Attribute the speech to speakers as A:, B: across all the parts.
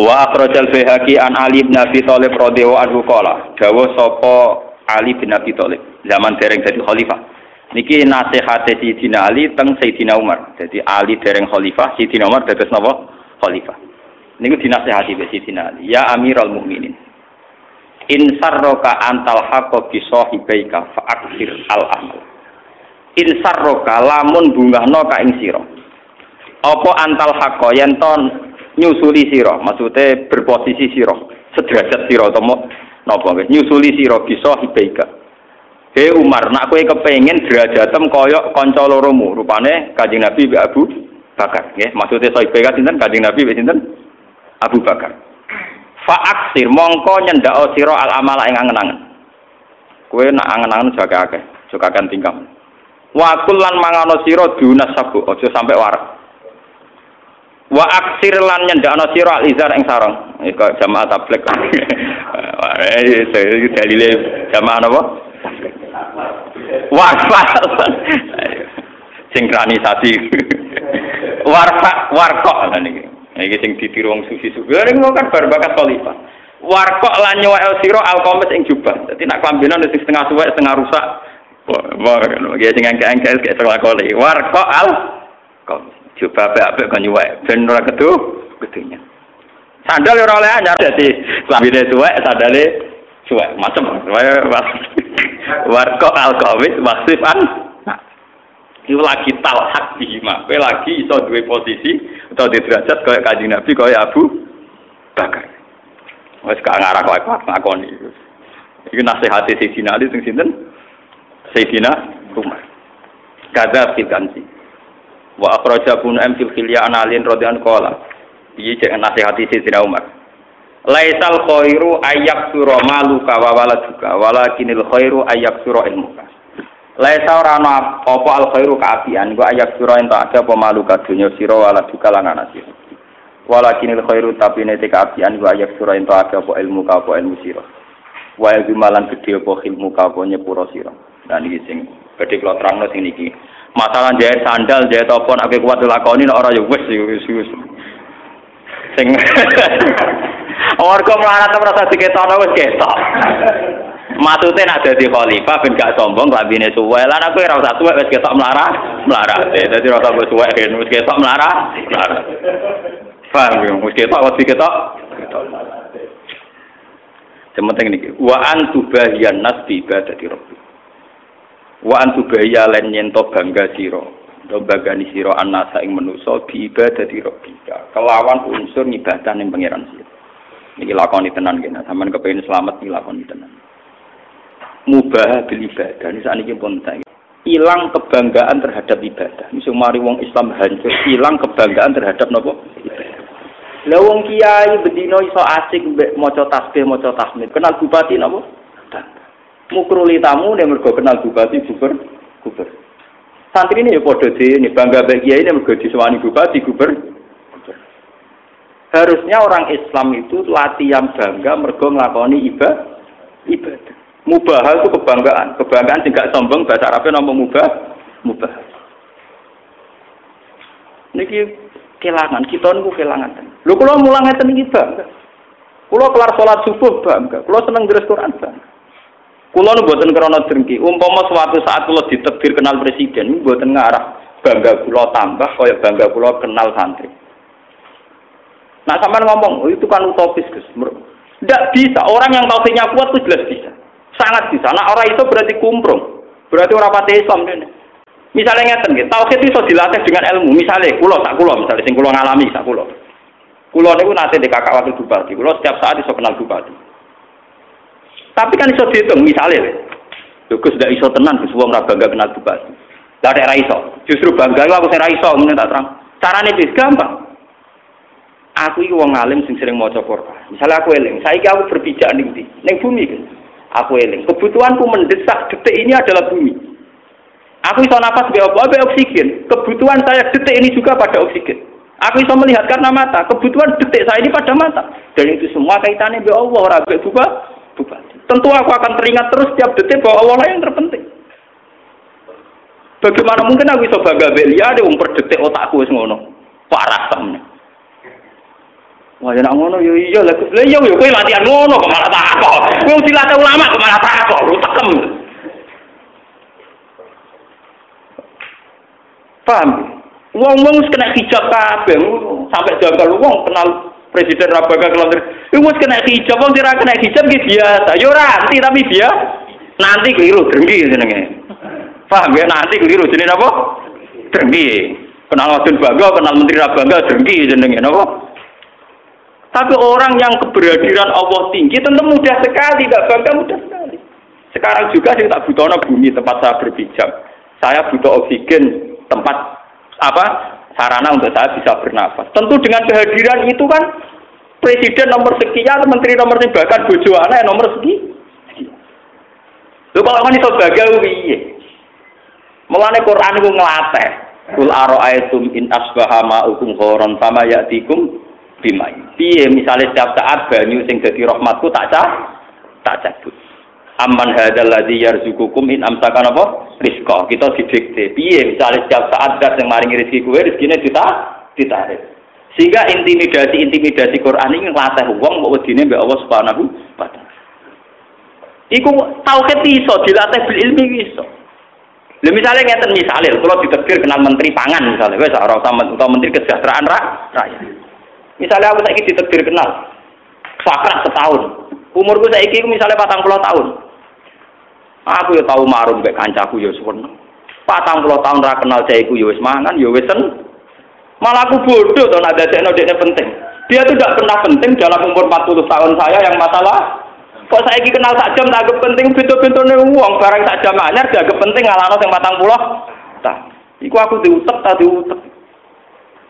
A: Wa akhrajal Baihaqi an Ali bin Abi Thalib radhiyallahu anhu qala, dawuh sapa Ali bin Abi Thalib zaman dereng dadi khalifah. Niki nasihate Sayyidina Ali teng Sayyidina Umar. Jadi Ali dereng khalifah, Sayyidina Umar dados napa? Khalifah. Niku dinasihati be Sayyidina Ali, ya Amirul Mukminin. In sarroka antal haqqo bi sahibaika fa aksir al amal. In sarroka lamun bungahno ka ing sira. Apa antal haqqo yen ton nyusuli siro, maksudnya berposisi siro, sederajat tomo nopo nyusuli siro bisa hibaika. He Umar, nak kue kepengen derajatem koyok konco loromu, rupane kajing Nabi be Abu Bakar, ya. Maksudnya sahibaika sinten kajing Nabi be sinten Abu Bakar. Faaksir mongko nyendak siro al amala ing angen-angen. Nak angen-angen jaga akeh, jaga kan tingkah. Wakul lan mangano siro diunas sabu, sampai warak wa aksir lan nyendakno sira alizar ing sarong iku jamaah tabligh. Eh dalile jamaah napa? Warfa. Sinkronisasi warfa warkok. Lan iki iki sing ditiru wong sufi-sufi lha kan bar bakat khalifah. Warkok lan nyuwek sira alqamis ing jubah. Dadi nak klambinan sing setengah suwek setengah rusak. Wah ya sing angke-angke kayak setengah kali warkok al coba apik-apik kan nyuwek ben ora kedu kedunya sandal ora oleh anyar. Dadi lambine suwek sandale suwek macam warko alkawis maksifan itu lagi talhak bihima kowe lagi iso duwe posisi atau di derajat kaya kanjeng Nabi kaya Abu Bakar. Wis gak ngarah kowe ngakoni iki nasihat Sayyidina Ali sing sinten? Sayyidina Umar. Kada fitansi Wa akhraja Ibnu M fil khilya an alin radhiyallahu qala. Iki cek nasihati Sayyidina Umar. Laisal khairu ayak sura maluka wa waladuka walakinil khairu ayak sura ilmuka. Laisa ora ana apa al khairu kaapian gua ayak sura ento ada apa maluka dunya sira waladuka lan anak sira. Walakinil khairu tapi nete kaapian gua ayak sura ento ada apa ilmu ka apa ilmu sira. Wa ilmu gedhe apa ilmu ka apa nyepuro sira. Dan iki sing gedhe kula terangno sing niki masalah jahit sandal jahit apa nak kuat dilakoni nek ora ya wis wis wis. Sing warga melarat merasa diketono wis ketok. Maksudnya nak jadi khalifah ben gak sombong lambine suwe. Lan aku ora usah suwe wis ketok melarat melarat. Dadi ora usah suwe ben wis ketok melarat melarat. Paham ya? Wis ketok wis ketok. Ketok Sementing niki wa wa antu len nyento bangga sira. Do bagani sira anasa ing manusa bi ibadati rabbika. Kelawan unsur ngibadah ning pangeran sira. Niki lakoni tenan kene sampean kepengin selamat iki lakoni tenan. Mubah bil ibadah. Ini sakniki pun hilang kebanggaan terhadap ibadah. Misal mari wong Islam hancur hilang kebanggaan terhadap nopo? Ibadah. Lah kiai bedino iso asik mbek maca tasbih maca tahmid kenal bupati napa mukruli tamu nih mergo kenal bupati guber guber. Santri ini ya podo ini bangga bagi ini mergo disewani bupati guber harusnya orang Islam itu latihan bangga mergo ngelakoni ibadah ibadah. Mubah itu kebanggaan. Kebanggaan tidak sombong bahasa Arabnya nama mubah mubah. Niki kelangan kita niku kelangan. Lu kalau mulang ngeten iki bangga kalau kelar sholat subuh bangga kalau seneng deres Quran bangga Kulo nu buatan krono dengki. Umpama suatu saat kulo ditekdir kenal presiden, buatan ngarah bangga kulo tambah, kaya bangga kulo kenal santri. Nah sama ngomong, oh, itu kan utopis Gus. Tidak bisa. Orang yang tauhidnya kuat itu jelas bisa. Sangat bisa. Nah orang itu berarti kumprung. Berarti orang pati Islam ini. Misalnya ngeten gitu, tauhid itu dilatih dengan ilmu. Misalnya, kulo tak kulo, misalnya sing kulo ngalami tak kulo. Kulo niku nanti di kakak wakil bupati. Kulo setiap saat iso kenal bupati. Tapi kan iso dihitung misalnya, Gus ndak iso tenan Gus wong bangga kenal bupati. Lah ra iso, justru bangga aku ra iso ngene tak terang. Carane wis gampang. Aku iki wong alim sing sering maca Quran. Misalnya aku eling, saiki aku berpijak ning ndi? Ning bumi kan. Aku eling. Kebutuhanku mendesak detik ini adalah bumi. Aku iso napas be apa? Be oksigen. Kebutuhan saya detik ini juga pada oksigen. Aku iso melihat karena mata. Kebutuhan detik saya ini pada mata. Dan itu semua kaitannya be Allah, ora be bupati. Tentu aku akan teringat terus setiap detik bahwa Allah lah yang terpenting. Bagaimana mungkin aku bisa bangga belia ada wong per detik otakku wis ngono. Parah samne. Wah, ya ngono yo iya lah. Lah iya yo kowe latihan ngono kok malah takok. Kowe dilatih ulama kok malah takok, lu tekem. Paham? Wong-wong kena hijab kabeh, sampai jangkal wong kenal presiden Rabaga keluar. Iku wis kena hijab, wong ora kena hijab iki biasa. Yo ora anti tapi dia nanti keliru drengki jenenge. Paham ya nanti keliru jenenge apa? Drengki. Kenal Wadon Bangga, kenal Menteri Rabangga drengki jenenge napa? Tapi orang yang keberadiran Allah tinggi tentu mudah sekali, tidak bangga mudah sekali. Sekarang juga saya tak butuh bumi tempat saya berpijak. Saya butuh oksigen tempat apa sarana untuk saya bisa bernafas. Tentu dengan kehadiran itu kan presiden nomor sekian, menteri nomor sekian, bahkan bojo anak nomor sekian. Lu kalau kan iso bagawe piye? Mulane Quran itu ngelatih. Kul aro'aitum in asbaha ma'ukum khoron fama ya'tikum bimai. Piye misalnya setiap saat banyu sing dadi rahmatku tak cah tak cabut. Aman hadzal ladzi yarzuqukum in amsakan apa? Rizqa. Kita didikte. Piye misalnya setiap saat gas yang maringi rezeki kowe rezekine kita ditarik. Sehingga intimidasi-intimidasi Quran ini ngelatih wong mbok wedine mbek Allah Subhanahu wa taala. Iku tauhid iso dilatih bil ilmi iso. Lha misalnya ngeten misalnya kalau ditekir kenal menteri pangan misalnya wis ora usah menteri kesejahteraan rakyat. Misalnya aku saiki ditekdir kenal, sakrat setahun. Umurku saiki misalnya patang puluh tahun. Aku ya tahu marum mbek kancaku ya seneng. Patang puluh tahun ra kenal jaiku ya wis mangan ya wis Malah aku bodoh to nak dadekno dekne penting. Dia tuh tidak pernah penting dalam umur 40 tahun saya yang masalah kok saya kenal sak jam tak penting pintu-pintune uang barang sak jam anyar dianggap penting ngalano sing 40 tak. Iku aku diutek tak diutek.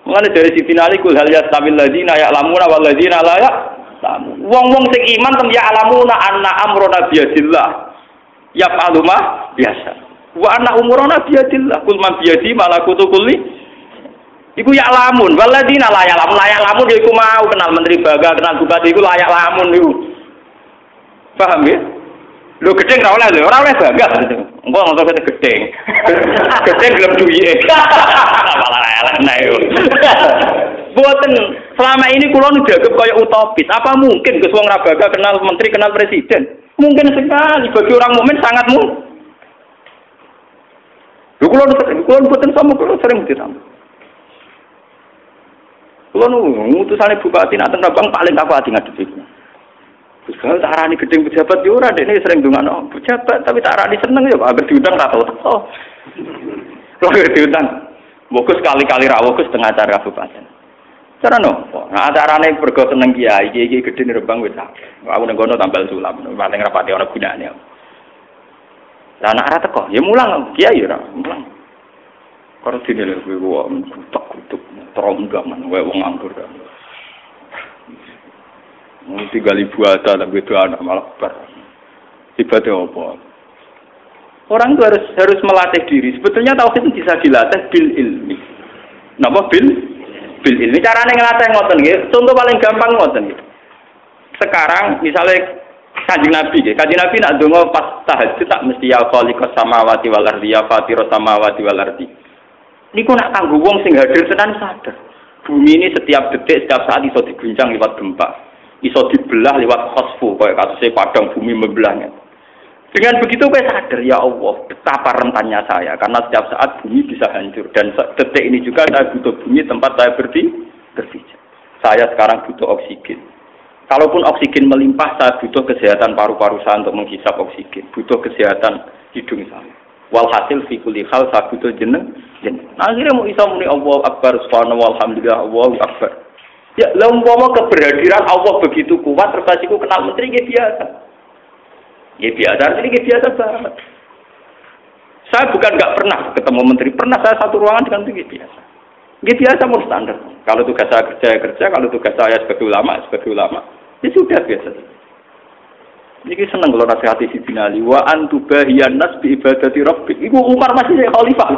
A: Mulane dari si finali kul hal yastamil ladzina ya'lamuna wal ladzina la ya'lamun. Wong-wong sing iman tem ya'lamuna anna amruna biyadillah. Ya mah biasa. Wa anna umuruna biyadillah. Kul man biyadi malakutu kulli. Iku ya lamun, waladina layak lamun, layak lamun ya iku mau kenal menteri baga, kenal bupati iku layak lamun iku. Paham ya? Lu gedeng ra oleh lho, ora oleh bangga. Engko ngono kete gedeng. gedeng gelem duwe. Malah elek yo. Buatan selama ini kulon dianggap kayak utopis. Apa mungkin Gus Wong Rabaga kenal menteri, kenal presiden? Mungkin sekali bagi orang mukmin sangat mungkin. Lu kulon sering, kulon buatan sama kulon sering ditambah. Kulon ngutusane bupati nak Rabang paling aku hati ngadepi. Kalau tak arani gedeng pejabat yo ora dekne sering dongano pejabat tapi tak arani seneng ya agar diundang ra tau. Kalau diundang, fokus sekali-kali ra fokus setengah acara kabupaten. Cara no, nah acarane bergo seneng kiai, kiai gede nih rebang wis Aku neng gono tampil sulam, paling rapati orang gunanya. Lah anak rata kok, ya mulang kiai ora, mulang. Kalau sini lho, gue gua kutuk kutuk, terongga man, gue wong anggur kan. Tiga ribu ada, tapi itu anak malah ber. Apa? Orang itu harus harus melatih diri. Sebetulnya tauhid itu bisa dilatih bil ilmi. Napa bil? Bil ilmi. Caranya ngelatih ngoten gitu. Contoh paling gampang ngoten gitu. Sekarang misalnya kanjeng Nabi gitu. Kanjeng Nabi nak dongo pas tahajud tak mesti ya khaliqas samawati wal ardi ya fatiro samawati wal ardi. Niku nak kanggo wong sing hadir tenan sadar. Bumi ini setiap detik, setiap saat iso diguncang lewat gempa. Iso dibelah lewat khosfu, kayak kasusnya padang bumi membelahnya. Dengan begitu saya sadar, ya Allah, betapa rentannya saya. Karena setiap saat bumi bisa hancur. Dan detik ini juga saya butuh bumi tempat saya berdiri, berpijak. Saya sekarang butuh oksigen. Kalaupun oksigen melimpah, saya butuh kesehatan paru-paru saya untuk menghisap oksigen. Butuh kesehatan hidung saya. Walhasil fi kulli hal saya butuh jeneng. jeneng. Nah, akhirnya mau isa muni Allah Akbar, subhanahu alhamdulillah, Allah Akbar. Ya, lempama keberhadiran Allah begitu kuat, terus kenal menteri biasa. Ya biasa, ini biasa banget. Saya bukan nggak pernah ketemu menteri, pernah saya satu ruangan dengan tinggi biasa. Ini biasa mau standar. Kalau tugas saya kerja ya kerja, kalau tugas saya sebagai ulama sebagai ulama, ya sudah biasa. Ini seneng kalau nasihati si binali. Wa antubahiyan nas bi ibadati rabbi. Ibu Umar masih saya khalifah.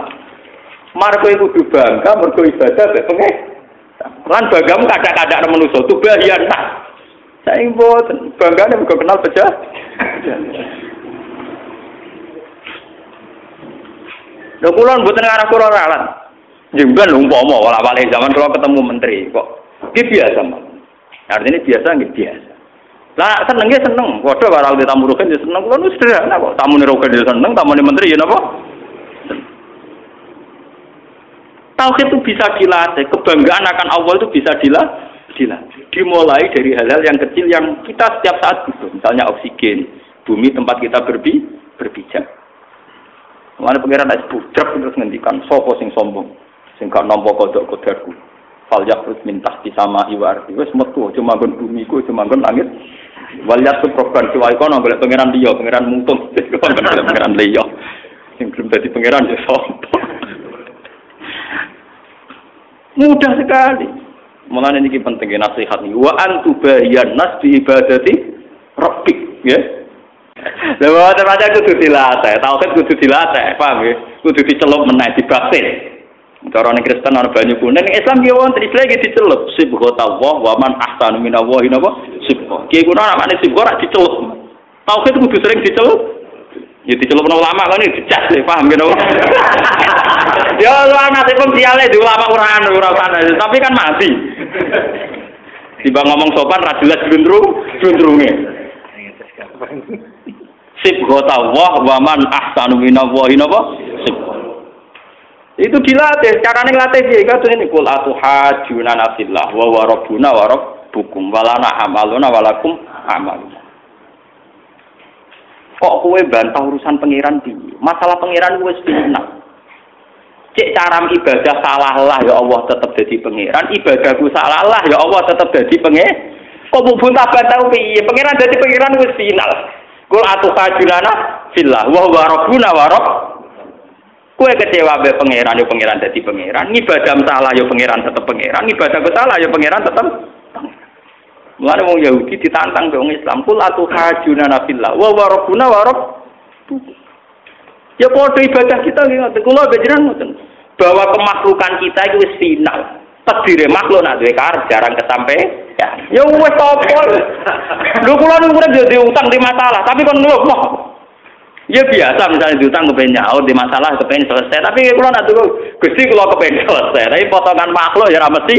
A: Marco itu bangga, mergo ibadah pengen. Lan banggamu kadang-kadang manusia tubahiyan nas. Saya ingin buat bangga nih kenal pecah. Lho kula mboten ngarah kula ralat. Jemben umpama wala wale zaman kula ketemu menteri kok. Iki biasa, Mas. Artinya biasa nggih biasa. Lah senengnya seneng, waduh kalau di tamu rugen ya seneng, kalau sederhana kok. Tamu rugen ya seneng, tamu menteri ya napa? Tauhid itu bisa dilatih, kebanggaan akan Allah itu bisa dilatih. Dimulai dari hal-hal yang kecil yang kita setiap saat butuh, misalnya oksigen, bumi tempat kita berbi berpijak. Mana pengiran es budak terus ngendikan sopo sing sombong, sing gak nampa kodok kodarku. Fal yakrut minta di sama iwa arti. Wes metu cuma gon bumi ku cuma gon langit. Wal yasub program siwa ikono golek pangeran liya, pangeran mutung. pangeran liya. Sing belum dadi pangeran ya sopo. Mudah sekali. Mulane niki penting nasihat nih. Wa antubayan nas bi ibadati rabbik, ya. Lha terbaca kudu dilatih, tauhid kudu dilatih, paham ya? Kudu dicelup meneh dibaktin. Cara ning Kristen ana banyu kuning, Islam ki wonten iki dicelup sibgha Allah wa man ahsanu min Allah napa sibgha. Ki kuwi namane sibgha ora dicelup. Tauhid kudu sering dicelup. Ya dicelup ulama kan dicas paham gitu. ya ulama sing siale di ulama Quran ora tapi kan mati. Tiba ngomong sopan ra jelas glundrung, glundrunge. Sibgha Allah wa man ahsanu min Allah napa sibgha. Itu dilatih, cara nih latih dia kan ini kul atuhajuna nasillah wa warabuna warabukum walana amaluna walakum amaluna. Kok kue bantah urusan pangeran di Masalah pangeran kue final. Cek cara ibadah salah lah ya Allah tetap jadi pangeran, ibadahku salah lah ya Allah tetap jadi pangeran. Kok bu buntah bantah piye? Pangeran jadi pangeran wis final. Kul atuhajuna fillah wa warabuna warab Kue kecewa be pangeran yo pangeran jadi pangeran, ibadah salah yo pangeran tetap pangeran, ibadah salah yo pangeran tetap. Mulane wong Yahudi ditantang be wong Islam, kul atu hajuna nafillah wa warabuna warab. Ya padha ibadah kita nggih ngoten. Kula bejeran ngoten. Bahwa kemakhlukan kita itu wis final. Tedire makhluk nak duwe kar jarang kesampe ya. Ya wis apa. Lho kula niku urip yo utang di masalah, tapi kon ngeluh Ya biasa misalnya diutang kepengen nyaur di masalah kepengen selesai. Tapi kalau nanti dulu gusti kalau kepengen selesai, tapi potongan makhluk ya mesti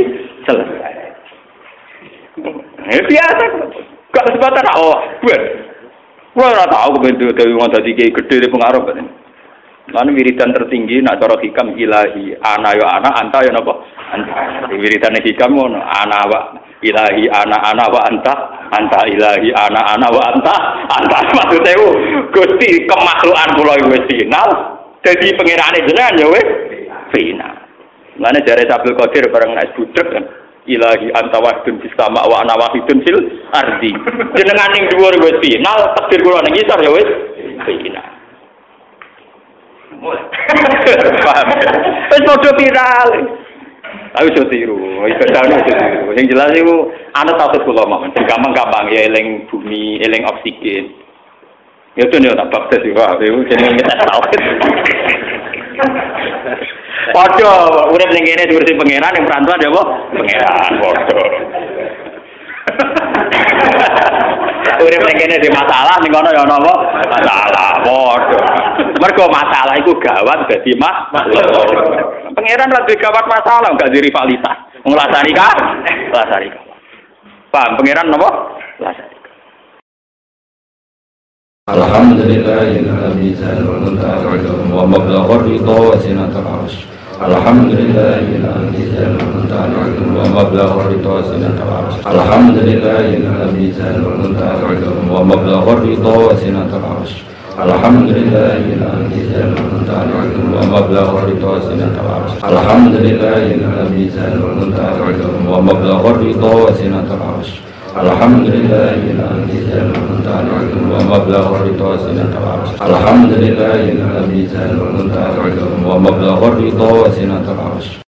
A: selesai. Biasa. Gak kesempatan oh buat. Gua ora tahu kepengen dari wong dadi gede pengaruh kan. Mana wiridan tertinggi nak cara hikam ilahi ana yo ana anta yo napa? Anta. Wiridan hikam ngono ana wa ilahi ana ana wa anta anta ilahi ana ana wa anta anta maksudnya itu gusti kemakhlukan pulau itu final jadi pengirane jenengan ya wis final mana jare Abdul Qadir bareng naik budek kan ilahi anta wahdun fis sama wa ana wahidun fil ardi. Jenengan ning dhuwur wis final takdir kula ning isor ya wis. Final paham. Wis padha viral. Tapi sudah tiru, ibadah itu sudah tiru. Yang jelas itu, anak tahu sekolah mau, gampang-gampang ya, eling bumi, eling oksigen. Ya itu nih tak baptis juga, itu jadi kita Podo, udah ning kene diurusi pangeran yang perantauan ya, Bu? Pangeran, podo. Udah ning kene di masalah ning kono ya napa? Masalah, podo. Mergo masalah itu gawat dadi mah. Pangeran lagi gawat masalah, enggak di rivalitas. Wong lasari ka? Lasari ka. Paham pangeran napa?
B: Alhamdulillah mablagh ridha wa sinatul arsh. Alhamdulillah mablagh ridha wa sinatul arsh. Alhamdulillah mablagh ridha wa sinatul arsh. Alhamdulillah wa mablagh ridha wa sinatul arsh. Alhamdulillah arsh. Alhamdulillah wa mablagh ridha wa sinatul arsh. Alhamdulillah wa mablagh ridha wa sinatul arsh.